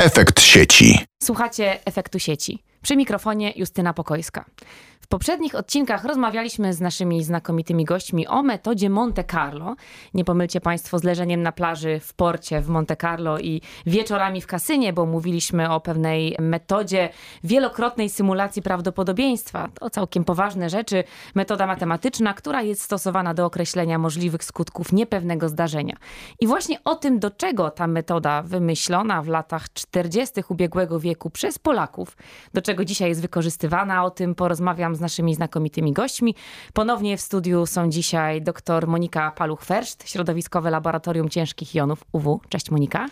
Efekt sieci. Słuchacie efektu sieci. Przy mikrofonie Justyna Pokojska. W poprzednich odcinkach rozmawialiśmy z naszymi znakomitymi gośćmi o metodzie Monte Carlo. Nie pomylcie Państwo z leżeniem na plaży w porcie w Monte Carlo i wieczorami w kasynie, bo mówiliśmy o pewnej metodzie wielokrotnej symulacji prawdopodobieństwa. To całkiem poważne rzeczy. Metoda matematyczna, która jest stosowana do określenia możliwych skutków niepewnego zdarzenia. I właśnie o tym, do czego ta metoda wymyślona w latach 40. ubiegłego wieku przez Polaków, do czego dzisiaj jest wykorzystywana, o tym porozmawiam z naszymi znakomitymi gośćmi. Ponownie w studiu są dzisiaj dr Monika Paluch-Ferszt, Środowiskowe Laboratorium Ciężkich Jonów UW. Cześć Monika.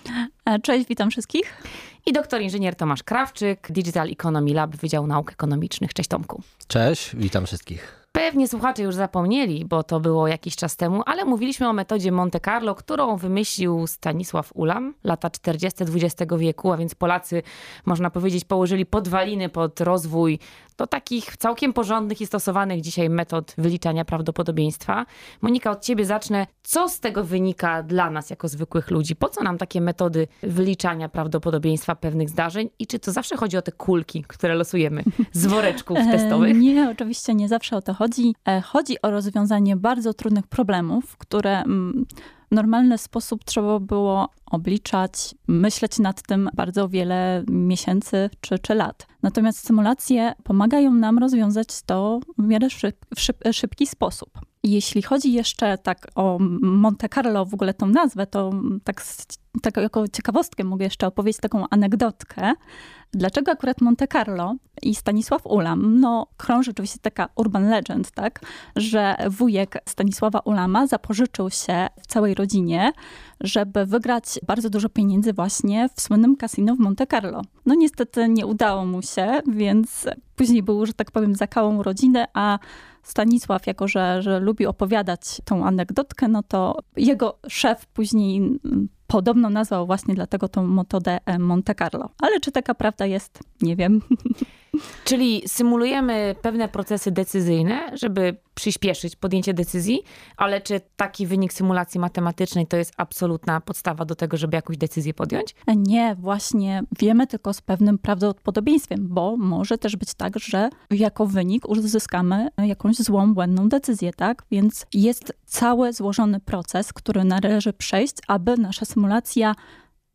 E, cześć, witam wszystkich. I doktor inżynier Tomasz Krawczyk, Digital Economy Lab, Wydział Nauk Ekonomicznych. Cześć Tomku. Cześć, witam wszystkich. Pewnie słuchacze już zapomnieli, bo to było jakiś czas temu, ale mówiliśmy o metodzie Monte Carlo, którą wymyślił Stanisław Ulam, lata 40. XX wieku, a więc Polacy, można powiedzieć, położyli podwaliny pod rozwój do takich całkiem porządnych i stosowanych dzisiaj metod wyliczania prawdopodobieństwa. Monika, od ciebie zacznę. Co z tego wynika dla nas jako zwykłych ludzi? Po co nam takie metody wyliczania prawdopodobieństwa pewnych zdarzeń i czy to zawsze chodzi o te kulki, które losujemy z woreczków testowych? Nie, oczywiście nie zawsze o to chodzi. E, chodzi o rozwiązanie bardzo trudnych problemów, które mm, normalny sposób trzeba było obliczać, myśleć nad tym bardzo wiele miesięcy czy, czy lat. Natomiast symulacje pomagają nam rozwiązać to w miarę szyb, szyb, szybki sposób. Jeśli chodzi jeszcze tak o Monte Carlo, w ogóle tą nazwę, to tak, tak jako ciekawostkę mogę jeszcze opowiedzieć taką anegdotkę. Dlaczego akurat Monte Carlo i Stanisław Ulam? No, krąży oczywiście taka urban legend, tak, że wujek Stanisława Ulama zapożyczył się w całej rodzinie, żeby wygrać bardzo dużo pieniędzy właśnie w słynnym kasino w Monte Carlo. No niestety nie udało mu się, więc później był, że tak powiem, za całą rodzinę, a Stanisław, jako że, że lubi opowiadać tą anegdotkę, no to jego szef później podobno nazwał właśnie dlatego tą metodę e, Monte Carlo. Ale czy taka prawda jest? Nie wiem. Czyli symulujemy pewne procesy decyzyjne, żeby przyspieszyć podjęcie decyzji, ale czy taki wynik symulacji matematycznej to jest absolutna podstawa do tego, żeby jakąś decyzję podjąć? Nie, właśnie wiemy tylko z pewnym prawdopodobieństwem, bo może też być tak, że jako wynik uzyskamy jakąś złą, błędną decyzję, tak? Więc jest cały złożony proces, który należy przejść, aby nasza symulacja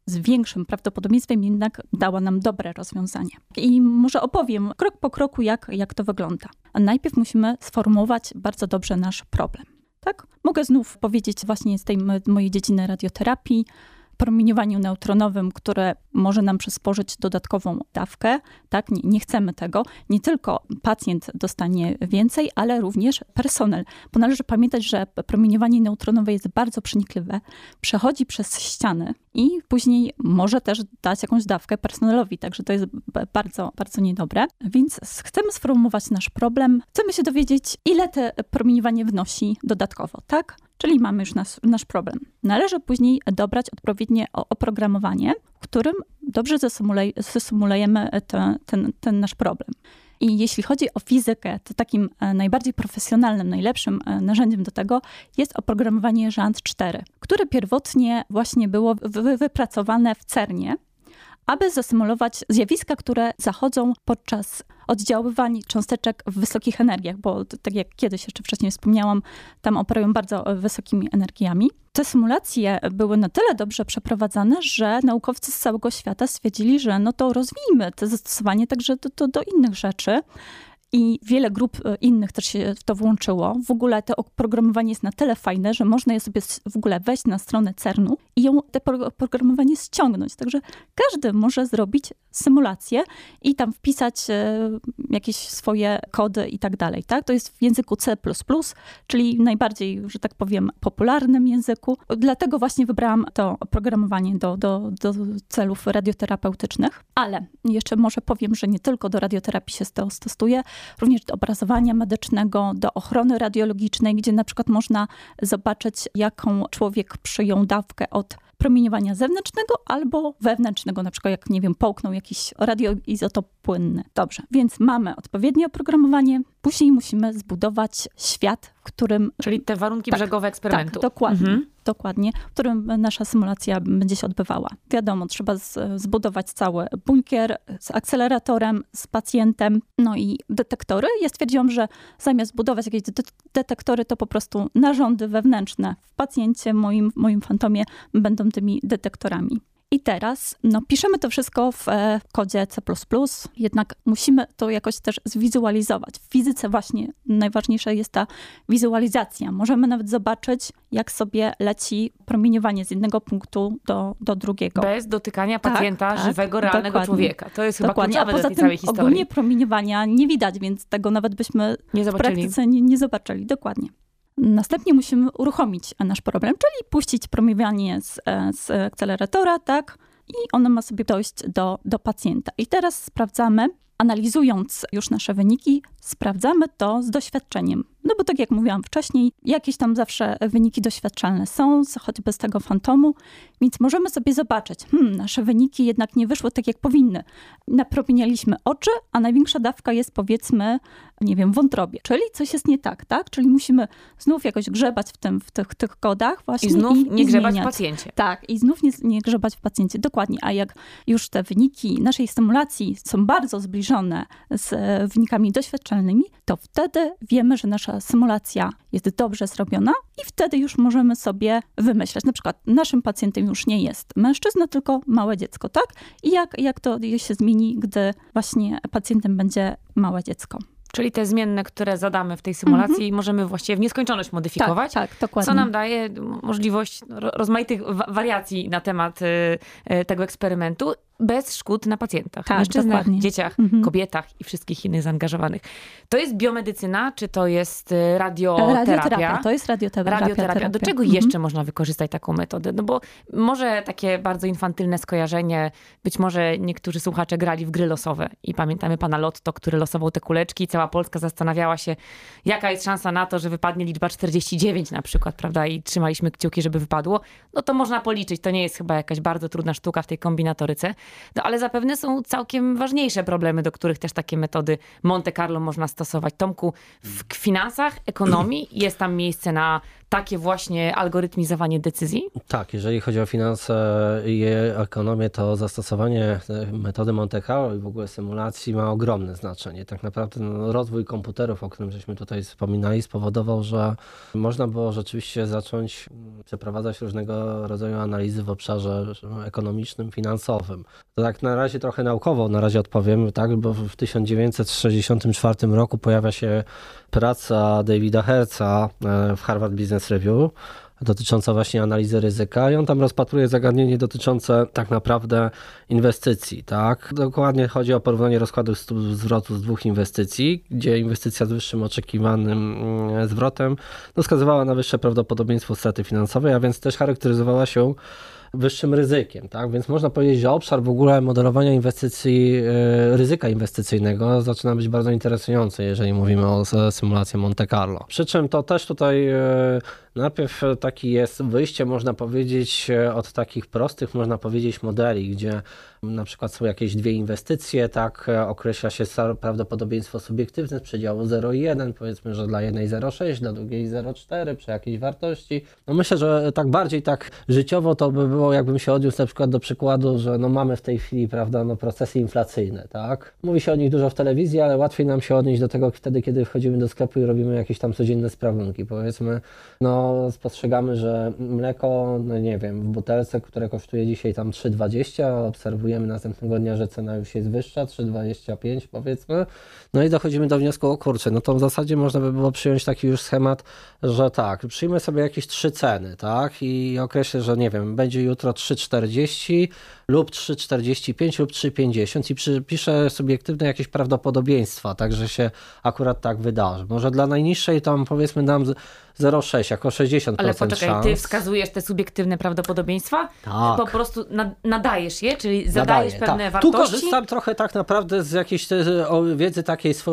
z większym prawdopodobieństwem jednak dała nam dobre rozwiązanie. I może opowiem krok po kroku, jak, jak to wygląda. A najpierw musimy sformułować bardzo dobrze nasz problem. Tak? Mogę znów powiedzieć właśnie z tej mojej dziedziny radioterapii, promieniowaniu neutronowym, które może nam przysporzyć dodatkową dawkę. Tak, nie, nie, chcemy tego. Nie tylko pacjent dostanie więcej, ale również personel. Bo należy pamiętać, że promieniowanie neutronowe jest bardzo przenikliwe, przechodzi przez ściany i później może też dać jakąś dawkę personelowi. Także to jest bardzo, bardzo niedobre. Więc chcemy sformułować nasz problem. Chcemy się dowiedzieć, ile te promieniowanie wnosi dodatkowo, tak? Czyli mamy już nas, nasz problem. Należy później dobrać odpowiednie oprogramowanie, w którym dobrze zasymulujemy ten, ten, ten nasz problem. I jeśli chodzi o fizykę, to takim e, najbardziej profesjonalnym, najlepszym e, narzędziem do tego jest oprogramowanie JANT 4, które pierwotnie właśnie było wypracowane w CERNie, aby zasymulować zjawiska, które zachodzą podczas oddziaływań cząsteczek w wysokich energiach, bo tak jak kiedyś jeszcze wcześniej wspomniałam, tam operują bardzo wysokimi energiami. Te symulacje były na tyle dobrze przeprowadzane, że naukowcy z całego świata stwierdzili, że no to rozwijmy to zastosowanie także do, do, do innych rzeczy i wiele grup e, innych też się w to włączyło. W ogóle to oprogramowanie jest na tyle fajne, że można je sobie w ogóle wejść na stronę CERN-u i ją, te oprogramowanie ściągnąć. Także każdy może zrobić symulację i tam wpisać e, jakieś swoje kody i tak dalej. Tak? To jest w języku C++, czyli najbardziej, że tak powiem, popularnym języku. Dlatego właśnie wybrałam to oprogramowanie do, do, do celów radioterapeutycznych. Ale jeszcze może powiem, że nie tylko do radioterapii się to stosuje, również do obrazowania medycznego, do ochrony radiologicznej, gdzie na przykład można zobaczyć, jaką człowiek przyjął dawkę od promieniowania zewnętrznego albo wewnętrznego, na przykład jak, nie wiem, połknął jakiś radioizotop płynny. Dobrze, więc mamy odpowiednie oprogramowanie, później musimy zbudować świat, w którym... Czyli te warunki tak, brzegu eksperymentu. Tak, dokładnie. Mhm. Dokładnie, w którym nasza symulacja będzie się odbywała. Wiadomo, trzeba z, zbudować cały bunkier z akceleratorem, z pacjentem, no i detektory. Ja stwierdziłam, że zamiast budować jakieś de detektory, to po prostu narządy wewnętrzne w pacjencie, moim, moim fantomie, będą tymi detektorami. I teraz no, piszemy to wszystko w e, kodzie C++, jednak musimy to jakoś też zwizualizować. W fizyce właśnie najważniejsza jest ta wizualizacja. Możemy nawet zobaczyć, jak sobie leci promieniowanie z jednego punktu do, do drugiego. Bez dotykania tak, pacjenta, tak, żywego, realnego dokładnie. człowieka. To jest dokładnie. chyba kluczowe A poza całej historii. ogólnie promieniowania nie widać, więc tego nawet byśmy nie w praktyce nie, nie zobaczyli. Dokładnie. Następnie musimy uruchomić nasz problem, czyli puścić promieniowanie z, e, z akceleratora, tak? I ono ma sobie dojść do, do pacjenta. I teraz sprawdzamy, analizując już nasze wyniki, sprawdzamy to z doświadczeniem. No bo tak jak mówiłam wcześniej, jakieś tam zawsze wyniki doświadczalne są, choćby z tego fantomu, więc możemy sobie zobaczyć, hmm, nasze wyniki jednak nie wyszły tak jak powinny. Napromienialiśmy oczy, a największa dawka jest powiedzmy, nie wiem, wątrobie, czyli coś jest nie tak, tak? Czyli musimy znów jakoś grzebać w, tym, w tych, tych kodach właśnie. I znów i, nie i grzebać zmieniać. w pacjencie. Tak, i znów nie, nie grzebać w pacjencie, dokładnie. A jak już te wyniki naszej stymulacji są bardzo zbliżone z wynikami doświadczalnymi, to wtedy wiemy, że nasza symulacja jest dobrze zrobiona i wtedy już możemy sobie wymyśleć. Na przykład naszym pacjentem już nie jest mężczyzna, tylko małe dziecko, tak? I jak, jak to się zmieni, gdy właśnie pacjentem będzie małe dziecko. Czyli te zmienne, które zadamy w tej symulacji, mm -hmm. możemy właściwie w nieskończoność modyfikować. Tak, tak, dokładnie. Co nam daje możliwość rozmaitych wariacji na temat y, y, tego eksperymentu bez szkód na pacjentach, tak, mężczyznach, dokładnie. dzieciach, mhm. kobietach i wszystkich innych zaangażowanych. To jest biomedycyna, czy to jest y, radioterapia? Radioterapia, to jest radioterapia. radioterapia. Do czego mhm. jeszcze można wykorzystać taką metodę? No bo może takie bardzo infantylne skojarzenie, być może niektórzy słuchacze grali w gry losowe i pamiętamy pana Lotto, który losował te kuleczki i cała Polska zastanawiała się, jaka jest szansa na to, że wypadnie liczba 49 na przykład, prawda? I trzymaliśmy kciuki, żeby wypadło. No to można policzyć, to nie jest chyba jakaś bardzo trudna sztuka w tej kombinatoryce. No ale zapewne są całkiem ważniejsze problemy, do których też takie metody Monte Carlo można stosować. Tomku, w finansach, ekonomii jest tam miejsce na takie właśnie algorytmizowanie decyzji? Tak, jeżeli chodzi o finanse i ekonomię, to zastosowanie metody Monte Carlo i w ogóle symulacji ma ogromne znaczenie. Tak naprawdę no, rozwój komputerów, o którym żeśmy tutaj wspominali, spowodował, że można było rzeczywiście zacząć przeprowadzać różnego rodzaju analizy w obszarze ekonomicznym, finansowym. To tak na razie trochę naukowo na razie odpowiem, tak, bo w 1964 roku pojawia się praca Davida Herza e, w Harvard Business Review dotycząca właśnie analizy ryzyka i on tam rozpatruje zagadnienie dotyczące tak naprawdę inwestycji, tak? Dokładnie chodzi o porównanie rozkładu zwrotu z dwóch inwestycji, gdzie inwestycja z wyższym oczekiwanym mm, zwrotem no, wskazywała na wyższe prawdopodobieństwo straty finansowej, a więc też charakteryzowała się wyższym ryzykiem, tak? Więc można powiedzieć, że obszar w ogóle modelowania inwestycji, e, ryzyka inwestycyjnego zaczyna być bardzo interesujący, jeżeli mówimy o symulacji Monte Carlo. Przy czym to też tutaj e, najpierw taki jest wyjście, można powiedzieć, e, od takich prostych, można powiedzieć, modeli, gdzie na przykład są jakieś dwie inwestycje, tak określa się prawdopodobieństwo subiektywne z przedziału 0,1, powiedzmy, że dla jednej 0,6, dla drugiej 0,4 przy jakiejś wartości. No myślę, że tak bardziej tak życiowo to by było, jakbym się odniósł na przykład do przykładu, że no mamy w tej chwili, prawda, no procesy inflacyjne, tak? Mówi się o nich dużo w telewizji, ale łatwiej nam się odnieść do tego wtedy, kiedy wchodzimy do sklepu i robimy jakieś tam codzienne sprawunki. Powiedzmy, no spostrzegamy, że mleko, no nie wiem, w butelce, które kosztuje dzisiaj tam 3,20, obserwujemy okazujemy następnego dnia, że cena już jest wyższa, 3,25 powiedzmy, no i dochodzimy do wniosku, o kurczę, no to w zasadzie można by było przyjąć taki już schemat, że tak, przyjmę sobie jakieś trzy ceny, tak, i określę, że nie wiem, będzie jutro 3,40 lub 3,45 lub 3,50 i przypiszę subiektywne jakieś prawdopodobieństwa, tak, że się akurat tak wydarzy. Może dla najniższej tam powiedzmy dam 0,6, jako 60% Ale poczekaj, szans. ty wskazujesz te subiektywne prawdopodobieństwa? Tak. Po prostu na, nadajesz je, czyli zadajesz Nadaję, pewne tak. Tu wartości? korzystam trochę tak naprawdę z jakiejś o, wiedzy takiej swo-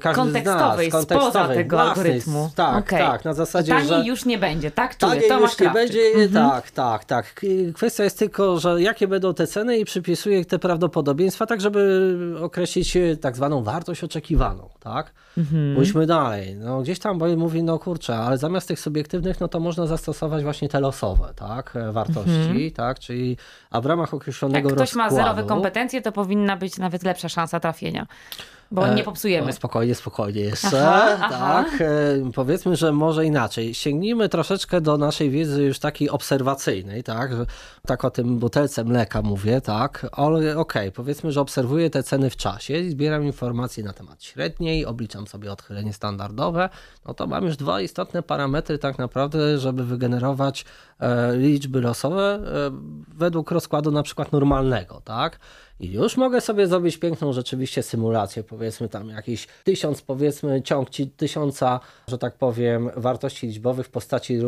każdy kontekstowej, z nas, kontekstowej spoza tego własnej. algorytmu. Tak, Okej. tak, na zasadzie, Taniej że... już nie będzie, tak? Czuję, Taniej Tomasz już nie będzie, Mhm. tak, tak, tak. Kwestia jest tylko, że jakie będą te ceny i przypisuję te prawdopodobieństwa, tak żeby określić e, tak zwaną wartość oczekiwaną, tak? Mhm. Pójdźmy dalej. No, gdzieś tam bo mówi, no kurczę, ale zamiast tych subiektywnych, no to można zastosować właśnie te losowe, tak? E, Wartości, tak? Czyli, a w ramach Jak określonego ktoś ma rozkładu... zerowe kompetencje, to powinna być nawet lepsza szansa trafienia, bo E, nie popsujemy. No, spokojnie, spokojnie jeszcze. Aha, aha. tak. E, powiedzmy, że może inaczej. Sięgnijmy troszeczkę do naszej wiedzy już takiej obserwacyjnej, tak? Że, tak o tym butelce mleka mówię, tak? Okej, powiedzmy, że obserwuję te ceny w czasie i zbieram informacje na temat średniej, obliczam sobie odchylenie standardowe, no to mam już dwa istotne parametry tak naprawdę, żeby wygenerować e, liczby losowe e, według rozkładu na przykład normalnego, tak? I już mogę sobie zrobić piękną rzeczywiście symulację, powiedzmy tam jakiś tysiąc, powiedzmy ciąg ci tysiąca, że tak powiem, wartości liczbowych w postaci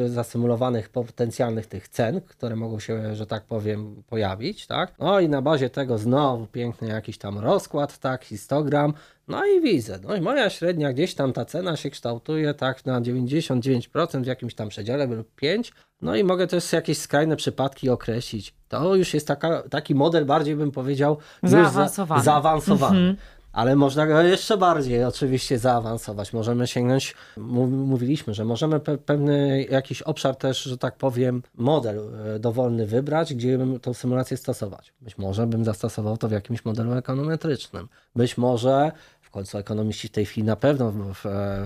y, zasymulowanych potencjalnych tych cen, które mogą się, że tak powiem, pojawić, tak? No i na bazie tego znowu piękny jakiś tam rozkład, tak, histogram, no i widzę, no i moja średnia gdzieś tam ta cena się kształtuje tak na 99% w jakimś tam przedziale lub 5, no i mogę też jakieś skrajne przypadki określić. To już jest taka, taki model bardziej bym powiedział już za- Zaawansowany. zaawansowany. Ale można go jeszcze bardziej oczywiście zaawansować. Możemy sięgnąć, mów- mówiliśmy, że możemy pe pewny jakiś obszar też, że tak powiem, model e, dowolny wybrać, gdzie bym tą symulację stosować. Być może bym zastosował to w jakimś modelu ekonometrycznym. Być może końcu ekonomiści w tej chwili na pewno w, w e,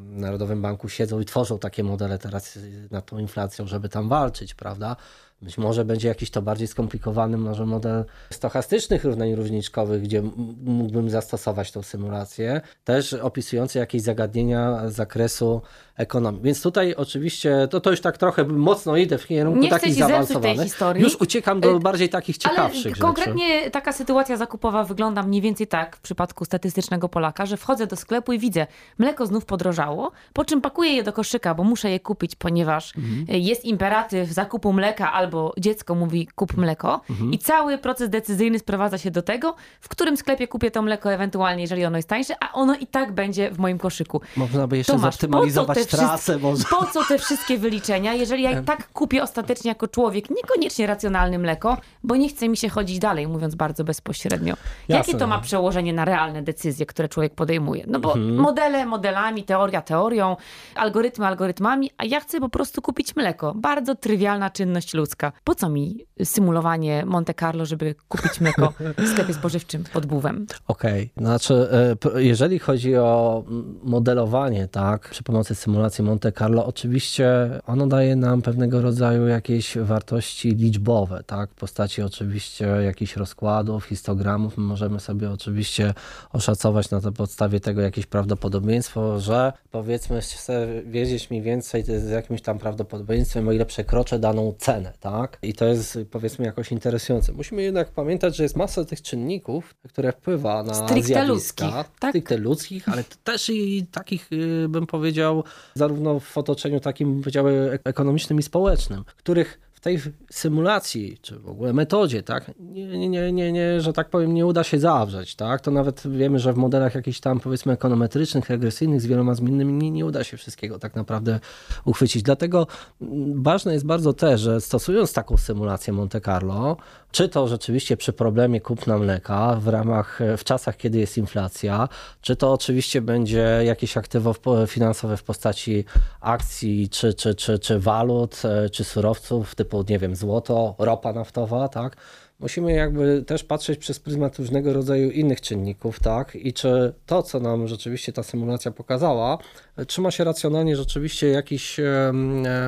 Narodowym Banku siedzą i tworzą takie modele teraz nad tą inflacją, żeby tam walczyć, prawda? Być może będzie jakiś to bardziej skomplikowany może model stochastycznych równań różniczkowych, gdzie mógłbym zastosować tą symulację, też opisujący jakieś zagadnienia z zakresu ekonomii. Więc tutaj oczywiście, to, to już tak trochę mocno idę w kierunku Nie takich zaawansowanych. historii. Już uciekam do Y, bardziej takich ciekawszych Ale rzeczy. konkretnie taka sytuacja zakupowa wygląda mniej więcej tak w przypadku statystycznego Polaka, że wchodzę do sklepu i widzę, mleko znów podrożało, po czym pakuję je do koszyka, bo muszę je kupić, ponieważ Mhm. jest imperatyw zakupu mleka albo dziecko mówi kup mleko Mhm. i cały proces decyzyjny sprowadza się do tego, w którym sklepie kupię to mleko ewentualnie, jeżeli ono jest tańsze, a ono i tak będzie w moim koszyku. Można by jeszcze Tomasz, zoptymalizować po co te trasę wszystkie- może. Po co te wszystkie wyliczenia, jeżeli ja i tak kupię ostatecznie jako człowiek niekoniecznie racjonalne mleko, bo nie chce mi się chodzić dalej, mówiąc bardzo bezpośrednio. Jakie Jasne. to ma przełożenie na realne decyzje, które człowiek podejmuje? No bo Mhm. modele modelami, teoria teorią, algorytmy algorytmami, a ja chcę po prostu kupić mleko. Bardzo trywialna czynność ludzka. Po co mi symulowanie Monte Carlo, żeby kupić mleko w sklepie spożywczym pod buwem? Okej, znaczy e, jeżeli chodzi o modelowanie, tak, przy pomocy symulacji Monte Carlo, oczywiście ono daje nam pewnego rodzaju jakieś wartości liczbowe, tak, w postaci oczywiście jakichś rozkładów, histogramów. My możemy sobie oczywiście oszacować na podstawie tego jakieś prawdopodobieństwo, że powiedzmy chcę wiedzieć mniej więcej z jakimś tam prawdopodobieństwem, o ile przekroczę daną cenę, tak, i to jest powiedzmy jakoś interesujące. Musimy jednak pamiętać, że jest masa tych czynników, które wpływa na Stricte zjawiska, ludzkich, tak? stricte ludzkich, ale też i takich, y, bym powiedział, zarówno w otoczeniu takim, bym powiedział, ek- ekonomicznym i społecznym, których w tej symulacji, czy w ogóle metodzie, tak, nie, nie, nie, nie, że tak powiem, nie uda się zawrzeć, tak, to nawet wiemy, że w modelach jakichś tam, powiedzmy, ekonometrycznych, regresyjnych z wieloma zmiennymi nie, nie uda się wszystkiego tak naprawdę uchwycić. Dlatego mm, ważne jest bardzo też, że stosując taką symulację Monte Carlo, czy to rzeczywiście przy problemie kupna mleka w ramach, w czasach, kiedy jest inflacja, czy to oczywiście będzie jakieś aktywo finansowe w postaci akcji, czy, czy, czy, czy walut, e, czy surowców typu, nie wiem, złoto, ropa naftowa, tak? Musimy jakby też patrzeć przez pryzmat różnego rodzaju innych czynników, tak? I czy to, co nam rzeczywiście ta symulacja pokazała, trzyma się racjonalnie rzeczywiście jakichś,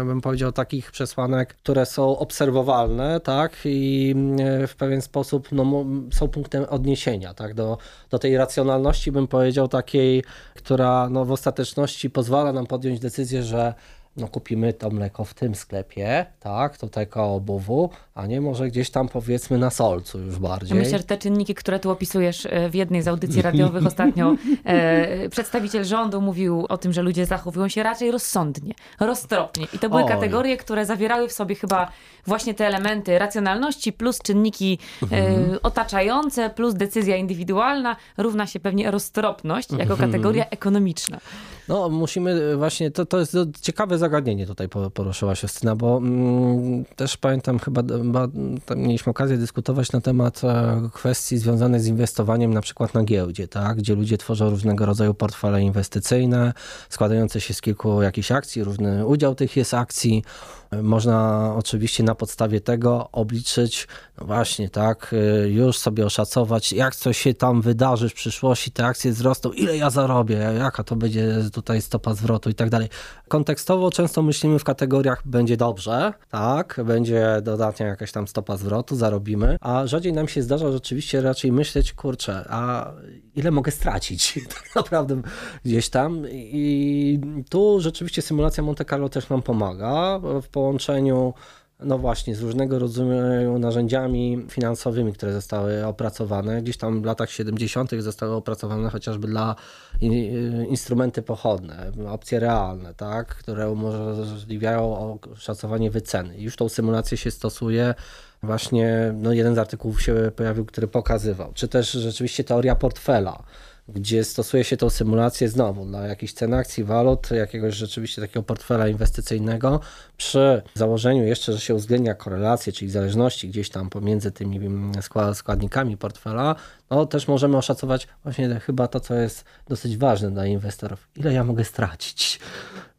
bym powiedział, takich przesłanek, które są obserwowalne, tak? I e, w pewien sposób no, są punktem odniesienia, tak? Do, do tej racjonalności, bym powiedział, takiej, która no, w ostateczności pozwala nam podjąć decyzję, że no kupimy to mleko w tym sklepie, tak, tutaj koło obuwu, a nie może gdzieś tam powiedzmy na solcu już bardziej. Myślę, że te czynniki, które tu opisujesz e, w jednej z audycji radiowych ostatnio, e, przedstawiciel rządu mówił o tym, że ludzie zachowują się raczej rozsądnie, roztropnie. I to były Oj. kategorie, które zawierały w sobie chyba właśnie te elementy racjonalności plus czynniki Mhm. e, otaczające, plus decyzja indywidualna równa się pewnie roztropność jako Mhm. kategoria ekonomiczna. No, musimy właśnie, to, to jest ciekawe zagadnienie tutaj po- poruszyła Justyna, bo mm, też pamiętam chyba, chyba mieliśmy okazję dyskutować na temat e, kwestii związanych z inwestowaniem na przykład na giełdzie, tak? gdzie ludzie tworzą różnego rodzaju portfele inwestycyjne, składające się z kilku jakichś akcji, różny udział tych jest akcji. Można oczywiście na podstawie tego obliczyć, no właśnie, tak, y, już sobie oszacować, jak coś się tam wydarzy w przyszłości, te akcje wzrosną, ile ja zarobię, jaka to będzie tutaj stopa zwrotu i tak dalej. Kontekstowo często myślimy w kategoriach będzie dobrze, tak, będzie dodatnia jakaś tam stopa zwrotu, zarobimy, a rzadziej nam się zdarza rzeczywiście raczej myśleć, kurczę, a ile mogę stracić tak naprawdę gdzieś tam i tu rzeczywiście symulacja Monte Carlo też nam pomaga połączeniu no właśnie, z różnego rodzaju narzędziami finansowymi, które zostały opracowane. Gdzieś tam w latach 70. zostały opracowane chociażby dla instrumenty pochodne, opcje realne, tak, które umożliwiają szacowanie wyceny. Już tą symulację się stosuje. Właśnie no jeden z artykułów się pojawił, który pokazywał, czy też rzeczywiście teoria portfela, gdzie stosuje się tą symulację znowu dla jakichś cen akcji, walut, jakiegoś rzeczywiście takiego portfela inwestycyjnego, przy założeniu jeszcze, że się uwzględnia korelacje, czyli zależności gdzieś tam pomiędzy tymi mm, skła- składnikami portfela, no też możemy oszacować właśnie chyba to, co jest dosyć ważne dla inwestorów. Ile ja mogę stracić?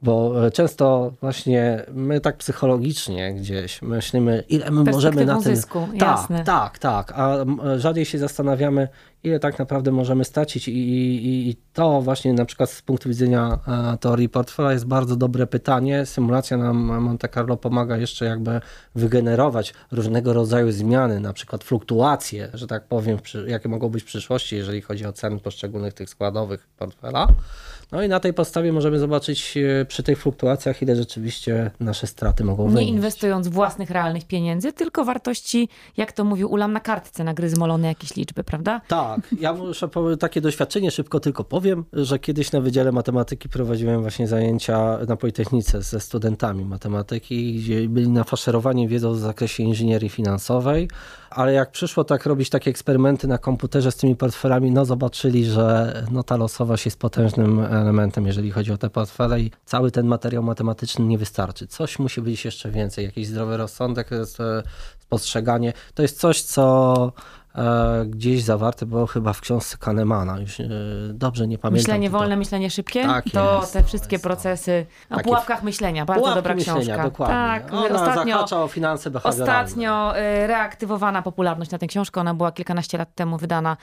Bo e, często właśnie my tak psychologicznie gdzieś myślimy, ile my możemy na tym... zysku, tak, jasne. tak, tak, a m, rzadziej się zastanawiamy, ile tak naprawdę możemy stracić i, i, i to właśnie na przykład z punktu widzenia e, teorii portfela jest bardzo dobre pytanie. Symulacja nam Monte Carlo pomaga jeszcze jakby wygenerować różnego rodzaju zmiany, na przykład fluktuacje, że tak powiem, jakie mogą być w przyszłości, jeżeli chodzi o ceny poszczególnych tych składowych portfela. No i na tej podstawie możemy zobaczyć e, przy tych fluktuacjach, ile rzeczywiście nasze straty mogą Nie wynieść. inwestując własnych realnych pieniędzy, tylko wartości, jak to mówił Ulam, na kartce nagryzmolone jakieś liczby, prawda? Tak, ja muszę takie doświadczenie, szybko tylko powiem, że kiedyś na Wydziale Matematyki prowadziłem właśnie zajęcia na Politechnice ze studentami matematyki, gdzie byli nafaszerowani wiedzą w zakresie inżynierii finansowej, ale jak przyszło tak robić takie eksperymenty na komputerze z tymi portfelami, no zobaczyli, że no ta losowość jest potężnym elementem, jeżeli chodzi o te portfele i cały ten materiał matematyczny nie wystarczy. Coś musi być jeszcze więcej, jakiś zdrowy rozsądek, e, spostrzeganie. To jest coś, co gdzieś zawarte było chyba w książce Kahnemana, już e, dobrze nie pamiętam. Myślenie wolne, myślenie szybkie? Tak to jest, te wszystkie to. procesy o Takie pułapkach myślenia. Bardzo Pułapki dobra myślenia, książka. dokładnie. Tak, Ona ostatnio, zahacza o finanse behawioralne. ostatnio y, reaktywowana popularność na tę książkę. Ona była kilkanaście lat temu wydana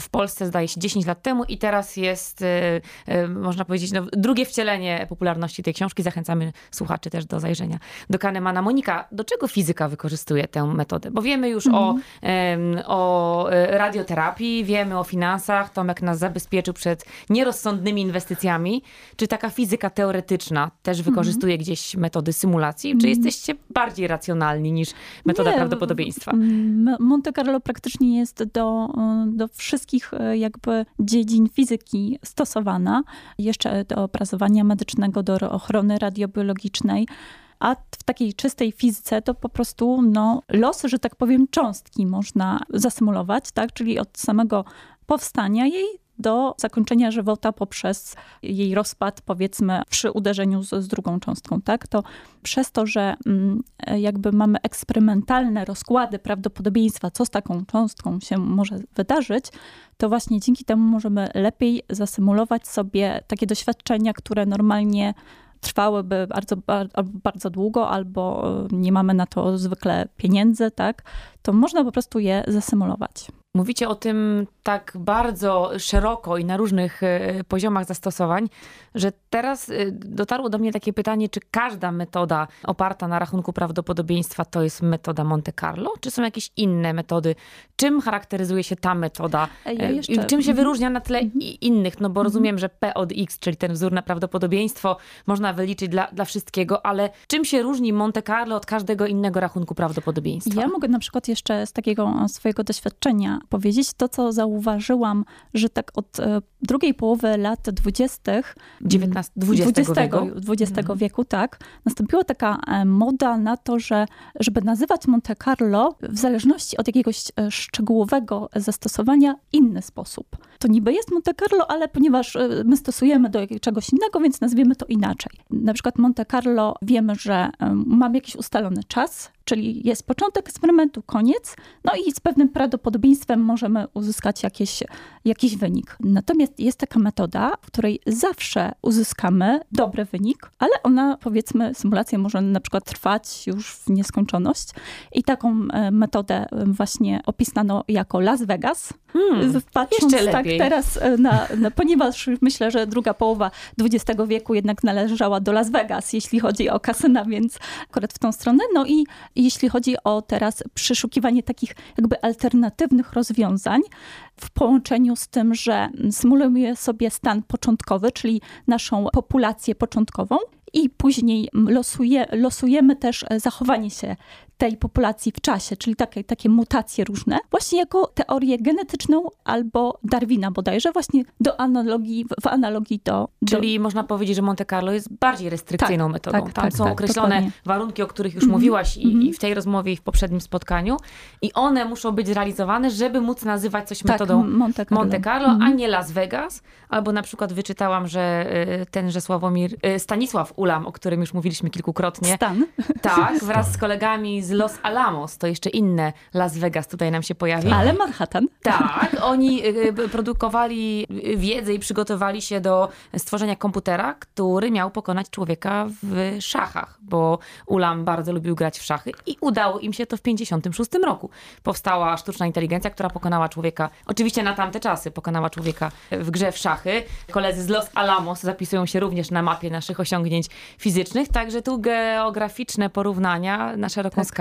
w Polsce, zdaje się 10 lat temu i teraz jest, można powiedzieć, no, drugie wcielenie popularności tej książki. Zachęcamy słuchaczy też do zajrzenia do Kahnemana. Monika, do czego fizyka wykorzystuje tę metodę? Bo wiemy już o, em, o e, radioterapii, wiemy o finansach. Tomek nas zabezpieczył przed nierozsądnymi inwestycjami. Czy taka fizyka teoretyczna też wykorzystuje gdzieś metody symulacji? Czy jesteście bardziej racjonalni niż metoda Nie, prawdopodobieństwa? Monte Carlo praktycznie jest do, do wszystkich e, jakby dziedzin fizyki stosowana. Jeszcze do opracowania medycznego, do ochrony radiobiologicznej. A w takiej czystej fizyce to po prostu no, los, że tak powiem, cząstki można zasymulować, tak? czyli od samego powstania jej do zakończenia żywota poprzez jej rozpad, powiedzmy, przy uderzeniu z, z drugą cząstką, tak? To przez to, że mm, jakby mamy eksperymentalne rozkłady prawdopodobieństwa, co z taką cząstką się może wydarzyć, to właśnie dzięki temu możemy lepiej zasymulować sobie takie doświadczenia, które normalnie trwałyby bardzo, bardzo długo, albo e, nie mamy na to zwykle pieniędzy, tak? To można po prostu je zasymulować. Mówicie o tym tak bardzo szeroko i na różnych e, poziomach zastosowań, że teraz e, dotarło do mnie takie pytanie, czy każda metoda oparta na rachunku prawdopodobieństwa to jest metoda Monte Carlo, czy są jakieś inne metody? Czym charakteryzuje się ta metoda? E, jeszcze- i Czym się Mhm. wyróżnia na tle i- innych? No bo rozumiem, że P od X, czyli ten wzór na prawdopodobieństwo, można wyliczyć dla, dla wszystkiego, ale czym się różni Monte Carlo od każdego innego rachunku prawdopodobieństwa? Ja mogę na przykład jeszcze z takiego swojego doświadczenia powiedzieć to, co zauważyłam, że tak od e, drugiej połowy lat dwudziestych 19, 20 wieku. XX Mhm. wieku, tak, nastąpiła taka e, moda na to, że żeby nazywać Monte Carlo w zależności od jakiegoś e, szczegółowego zastosowania inny sposób. To niby jest Monte Carlo, ale ponieważ e, my stosujemy do czegoś innego, więc nazwiemy to inaczej. Na przykład Monte Carlo wiemy, że e, mamy jakiś ustalony czas, czyli jest początek eksperymentu, koniec, no i z pewnym prawdopodobieństwem możemy uzyskać jakieś, jakiś wynik. Natomiast jest taka metoda, w której zawsze uzyskamy dobry wynik, ale ona, powiedzmy, symulacja może na przykład trwać już w nieskończoność. I taką e, metodę właśnie opisano jako Las Vegas. Hmm, Patrząc jeszcze tak lepiej. teraz, e, na, na, ponieważ myślę, że druga połowa XX wieku jednak należała do Las Vegas, jeśli chodzi o kasyna, więc akurat w tą stronę. No i jeśli chodzi o teraz przeszukiwanie takich jakby alternatywnych rozwiązań w połączeniu z tym, że symulujemy sobie stan początkowy, czyli naszą populację początkową i później losuje, losujemy też e, zachowanie się tej populacji w czasie, czyli takie, takie mutacje różne, właśnie jako teorię genetyczną albo Darwina bodajże, właśnie do analogii, w- analogii do... do Czyli można powiedzieć, że Monte Carlo jest bardziej restrykcyjną Tak, metodą. tak, Tam tak, są tak, określone dokładnie. warunki, o których już Mhm, mówiłaś i, mhm. i w tej rozmowie, i w poprzednim spotkaniu. I one muszą być zrealizowane, żeby móc nazywać coś tak, metodą Monte Carlo. Monte Carlo, a nie Las Vegas. Albo na przykład wyczytałam, że y, tenże Sławomir, y, Stanisław Ulam, o którym już mówiliśmy kilkukrotnie, Stan. tak, wraz z kolegami z Los Alamos, to jeszcze inne Las Vegas tutaj nam się pojawi. Ale Manhattan. Tak, oni y, y, produkowali wiedzę i przygotowali się do stworzenia komputera, który miał pokonać człowieka w szachach, bo Ulam bardzo lubił grać w szachy i udało im się to w 56 roku. Powstała sztuczna inteligencja, która pokonała człowieka, oczywiście na tamte czasy pokonała człowieka w grze w szachy. Koledzy z Los Alamos zapisują się również na mapie naszych osiągnięć fizycznych, także tu geograficzne porównania na szeroką skalę.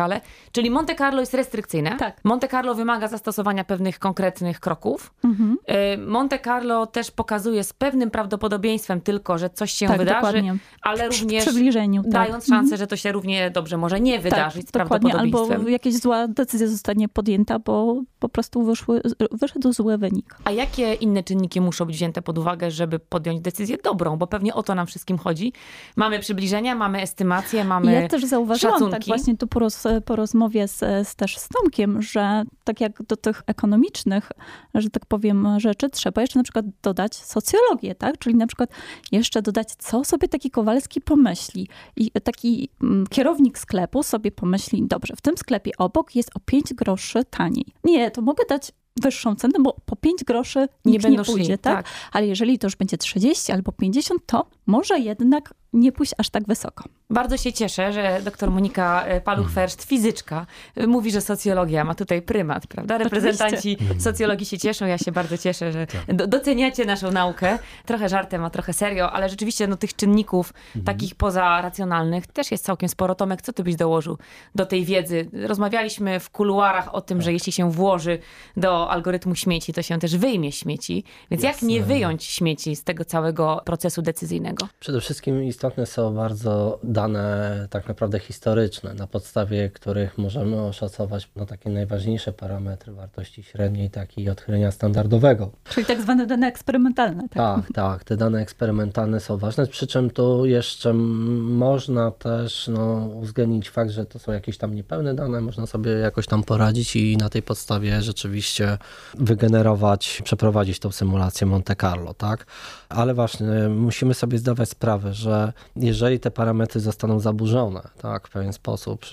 Czyli Monte Carlo jest restrykcyjne. Tak. Monte Carlo wymaga zastosowania pewnych konkretnych kroków. Mhm. Y, Monte Carlo też pokazuje z pewnym prawdopodobieństwem tylko, że coś się Tak, wydarzy, dokładnie. ale W również przybliżeniu. Tak. dając szansę, że to się równie dobrze może nie wydarzyć z tak. Albo prawdopodobieństwem. jakaś zła decyzja zostanie podjęta, bo po prostu wyszły, wyszedł zły wynik. A jakie inne czynniki muszą być wzięte pod uwagę, żeby podjąć decyzję dobrą? Bo pewnie o to nam wszystkim chodzi. Mamy przybliżenia, mamy estymację, mamy Ja też zauważyłam tak szacunki. właśnie tu po, roz, po rozmowie z, z, też z Tomkiem, że tak jak do tych ekonomicznych, że tak powiem, rzeczy, trzeba jeszcze na przykład dodać socjologię, tak? Czyli na przykład jeszcze dodać, co sobie taki Kowalski pomyśli. I taki mm, kierownik sklepu sobie pomyśli, dobrze, w tym sklepie obok jest o 5 groszy taniej. Nie, to mogę dać wyższą cenę, bo po 5 groszy nie nikt nie, będą szli. pójdzie, tak? Ale jeżeli to już będzie 30 albo 50, to może jednak nie pójść aż tak wysoko. Bardzo się cieszę, że dr Monika e, Paluch-Ferszt, fizyczka, e, mówi, że socjologia ma tutaj prymat, prawda? Reprezentanci socjologii się cieszą, ja się bardzo cieszę, że do, doceniacie naszą naukę. Trochę żartem, a trochę serio, ale rzeczywiście no, tych czynników takich pozaracjonalnych też jest całkiem sporo. Tomek, co ty byś dołożył do tej wiedzy? Rozmawialiśmy w kuluarach o tym, że jeśli się włoży do algorytmu śmieci, to się też wyjmie śmieci. Więc jak nie wyjąć śmieci z tego całego procesu decyzyjnego? Przede wszystkim istotne są bardzo dane tak naprawdę historyczne, na podstawie których możemy oszacować no, takie najważniejsze parametry wartości średniej, tak i odchylenia standardowego. Czyli tak zwane dane eksperymentalne. Tak? Tak, tak, te dane eksperymentalne są ważne, przy czym tu jeszcze można też no, uwzględnić fakt, że to są jakieś tam niepełne dane, można sobie jakoś tam poradzić i na tej podstawie rzeczywiście wygenerować, przeprowadzić tą symulację Monte Carlo, tak? Ale właśnie musimy sobie zdawać sprawę, że jeżeli te parametry zostaną zaburzone, tak, w pewien sposób,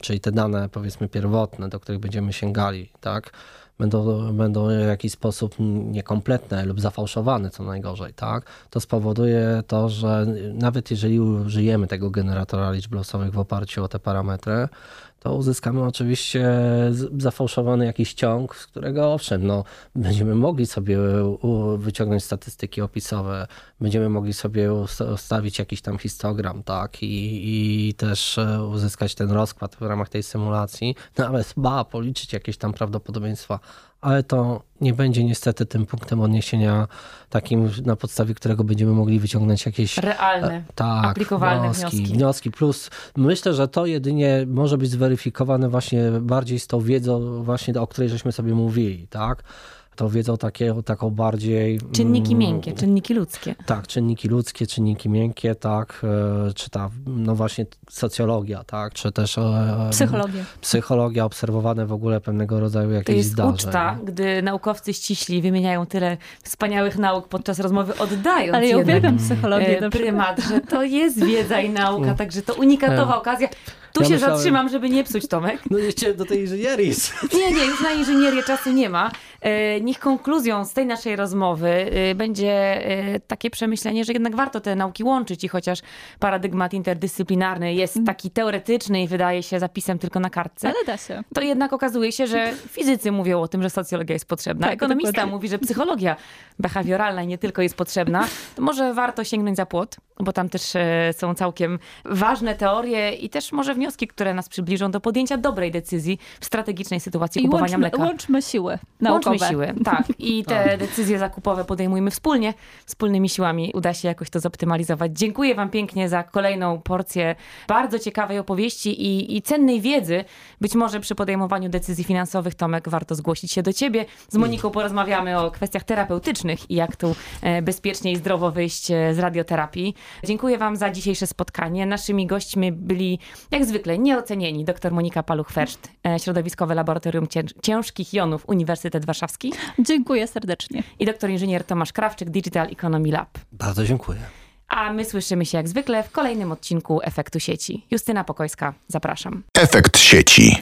czyli te dane powiedzmy pierwotne, do których będziemy sięgali, tak, będą, będą w jakiś sposób niekompletne lub zafałszowane, co najgorzej, tak, to spowoduje to, że nawet jeżeli użyjemy tego generatora liczb losowych w oparciu o te parametry, to uzyskamy oczywiście zafałszowany jakiś ciąg, z którego owszem, no, będziemy mogli sobie wyciągnąć statystyki opisowe, będziemy mogli sobie ustawić jakiś tam histogram, tak, i, i też e, uzyskać ten rozkład w ramach tej symulacji, nawet ba, policzyć jakieś tam prawdopodobieństwa ale to nie będzie niestety tym punktem odniesienia takim, na podstawie którego będziemy mogli wyciągnąć jakieś realne, e, tak, aplikowalne wnioski, wnioski. wnioski. Plus myślę, że to jedynie może być zweryfikowane właśnie bardziej z tą wiedzą właśnie, o której żeśmy sobie mówili, tak? To wiedzą takie, taką bardziej... Czynniki mm, miękkie, czynniki ludzkie. Tak, czynniki ludzkie, czynniki miękkie, tak, e, czy ta, no właśnie socjologia, tak, czy też... E, psychologia. Psychologia, obserwowane w ogóle pewnego rodzaju jakieś To jest zdarzeń. uczta, gdy naukowcy ściśli wymieniają tyle wspaniałych nauk podczas rozmowy, oddając Ale ja uwielbiam psychologię. E, prymat, że to jest wiedza i nauka, także to unikatowa okazja. Tu ja się myślałem... zatrzymam, żeby nie psuć, Tomek. No nie chciałem do tej inżynierii. Nie, nie, już na inżynierię czasu nie ma. E, niech konkluzją z tej naszej rozmowy e, będzie e, takie przemyślenie, że jednak warto te nauki łączyć i chociaż paradygmat interdyscyplinarny jest mm. taki teoretyczny i wydaje się zapisem tylko na kartce. Ale da się. To jednak okazuje się, że fizycy mówią o tym, że socjologia jest potrzebna. Tak, Ekonomista dokładnie. mówi, że psychologia behawioralna nie tylko jest potrzebna. To może warto sięgnąć za płot, bo tam też są całkiem ważne teorie i też może wnioski, które nas przybliżą do podjęcia dobrej decyzji w strategicznej sytuacji I kupowania łączmy, mleka. Łączmy siły naukowe. Łączmy siły, tak. I te tak. decyzje zakupowe podejmujmy wspólnie. Wspólnymi siłami uda się jakoś to zoptymalizować. Dziękuję wam pięknie za kolejną porcję bardzo ciekawej opowieści i, i cennej wiedzy. Być może przy podejmowaniu decyzji finansowych, Tomek, warto zgłosić się do ciebie. Z Moniką porozmawiamy o kwestiach terapeutycznych i jak tu e, bezpiecznie i zdrowo wyjść e, z radioterapii. Dziękuję wam za dzisiejsze spotkanie. Naszymi gośćmi byli jak zwykle nieocenieni dr Monika Paluch-Ferszt, e, Środowiskowe Laboratorium Ciężkich Jonów, Uniwersytet Warszawski. Dziękuję serdecznie. I doktor inżynier Tomasz Krawczyk, Digital Economy Lab. Bardzo dziękuję. A my słyszymy się jak zwykle w kolejnym odcinku Efektu Sieci. Justyna Pokojska, zapraszam. Efekt Sieci.